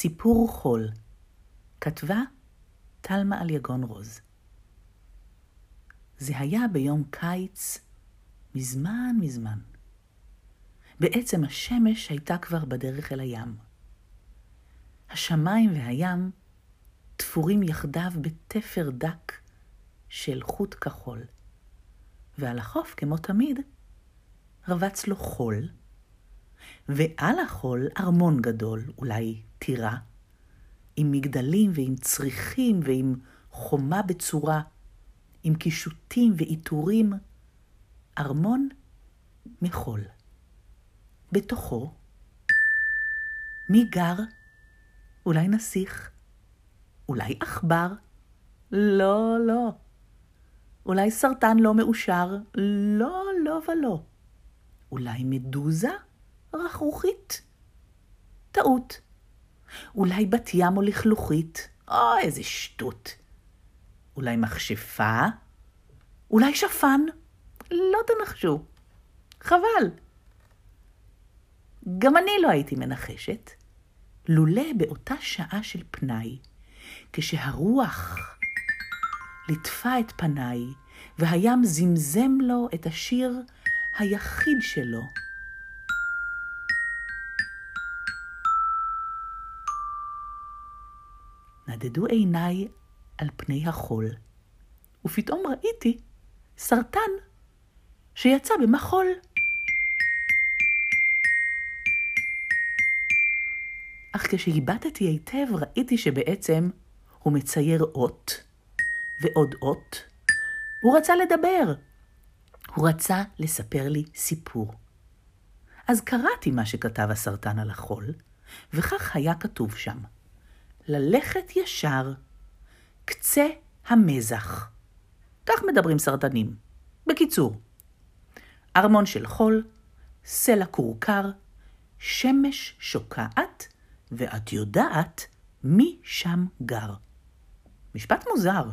סיפור חול, כתבה תלמה על יגון רוז. זה היה ביום קיץ מזמן מזמן. בעצם השמש הייתה כבר בדרך אל הים. השמיים והים תפורים יחדיו בתפר דק של חוט כחול, ועל החוף, כמו תמיד, רבץ לו חול, ועל החול ארמון גדול, אולי טירה, עם מגדלים ועם צריכים ועם חומה בצורה, עם קישוטים ועיטורים, ארמון מחול. בתוכו, מי גר? אולי נסיך? אולי עכבר? לא, לא. אולי סרטן לא מאושר? לא, לא ולא. אולי מדוזה? רכרוכית? טעות. אולי בת ים או לכלוכית? או, איזה שטות. אולי מכשפה? אולי שפן? לא תנחשו. חבל. גם אני לא הייתי מנחשת, לולא באותה שעה של פנאי, כשהרוח ליטפה את פניי, והים זמזם לו את השיר היחיד שלו. נדדו עיניי על פני החול, ופתאום ראיתי סרטן שיצא במחול. אך כשהיבטתי היטב ראיתי שבעצם הוא מצייר אות ועוד אות. הוא רצה לדבר. הוא רצה לספר לי סיפור. אז קראתי מה שכתב הסרטן על החול, וכך היה כתוב שם: ללכת ישר, קצה המזח. כך מדברים סרטנים. בקיצור, ארמון של חול, סלע כורכר, שמש שוקעת, ואת יודעת מי שם גר. משפט מוזר.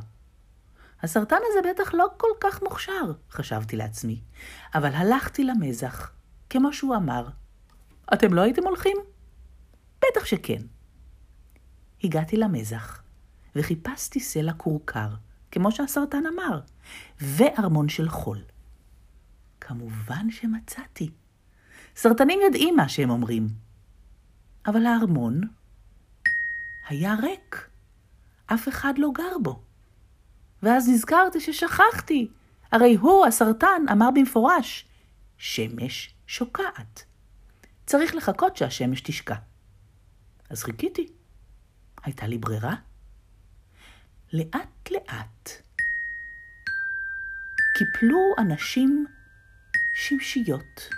הסרטן הזה בטח לא כל כך מוכשר, חשבתי לעצמי, אבל הלכתי למזח, כמו שהוא אמר. אתם לא הייתם הולכים? בטח שכן. הגעתי למזח, וחיפשתי סלע כורכר, כמו שהסרטן אמר, וארמון של חול. כמובן שמצאתי. סרטנים יודעים מה שהם אומרים. אבל הארמון היה ריק. אף אחד לא גר בו. ואז נזכרתי ששכחתי. הרי הוא, הסרטן, אמר במפורש, שמש שוקעת. צריך לחכות שהשמש תשקע. אז חיכיתי. הייתה לי ברירה. לאט לאט קיפלו אנשים שמשיות.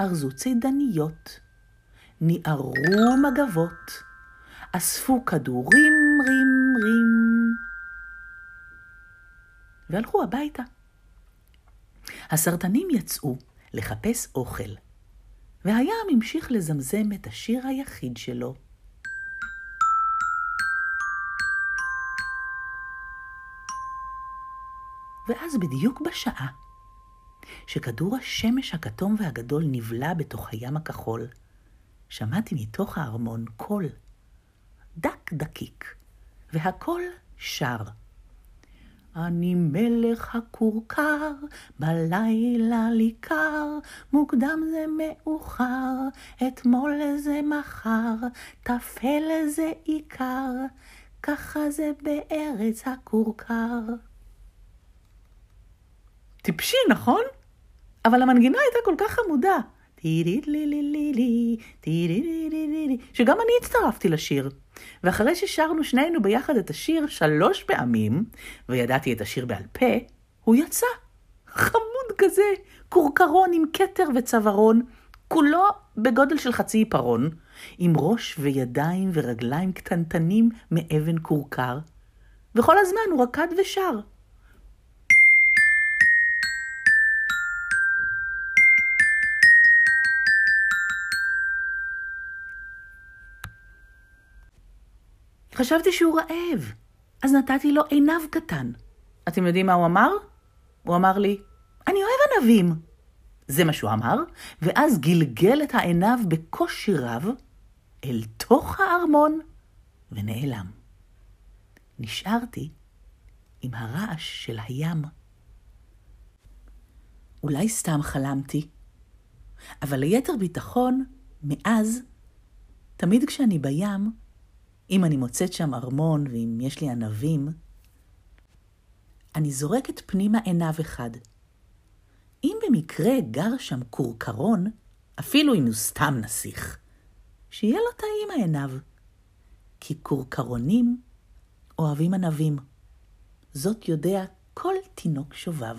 ארזו צידניות, ניערו מגבות, אספו כדורים רים רים, והלכו הביתה. הסרטנים יצאו לחפש אוכל, והים המשיך לזמזם את השיר היחיד שלו. ואז בדיוק בשעה שכדור השמש הכתום והגדול נבלע בתוך הים הכחול, שמעתי מתוך הארמון קול, דק דקיק, והקול שר. אני מלך הכורכר, בלילה לי קר, מוקדם זה מאוחר, אתמול זה מחר, טפל זה עיקר, ככה זה בארץ הכורכר. טיפשי, נכון? אבל המנגינה הייתה כל כך חמודה. שגם אני הצטרפתי לשיר. ואחרי ששרנו שנינו ביחד את השיר שלוש פעמים, וידעתי את השיר בעל פה, הוא יצא. חמוד כזה, כורכרון עם כתר וצווארון, כולו בגודל של חצי עיפרון, עם ראש וידיים ורגליים קטנטנים מאבן כורכר, וכל הזמן הוא רקד ושר. חשבתי שהוא רעב, אז נתתי לו עינב קטן. אתם יודעים מה הוא אמר? הוא אמר לי, אני אוהב ענבים. זה מה שהוא אמר, ואז גלגל את העינב בקושי רב, אל תוך הארמון ונעלם. נשארתי עם הרעש של הים. אולי סתם חלמתי, אבל ליתר ביטחון, מאז, תמיד כשאני בים, אם אני מוצאת שם ארמון ואם יש לי ענבים, אני זורקת פנימה עיניו אחד. אם במקרה גר שם כורכרון, אפילו אם הוא סתם נסיך, שיהיה לו טעים העיניו. כי כורכרונים אוהבים ענבים. זאת יודע כל תינוק שובב.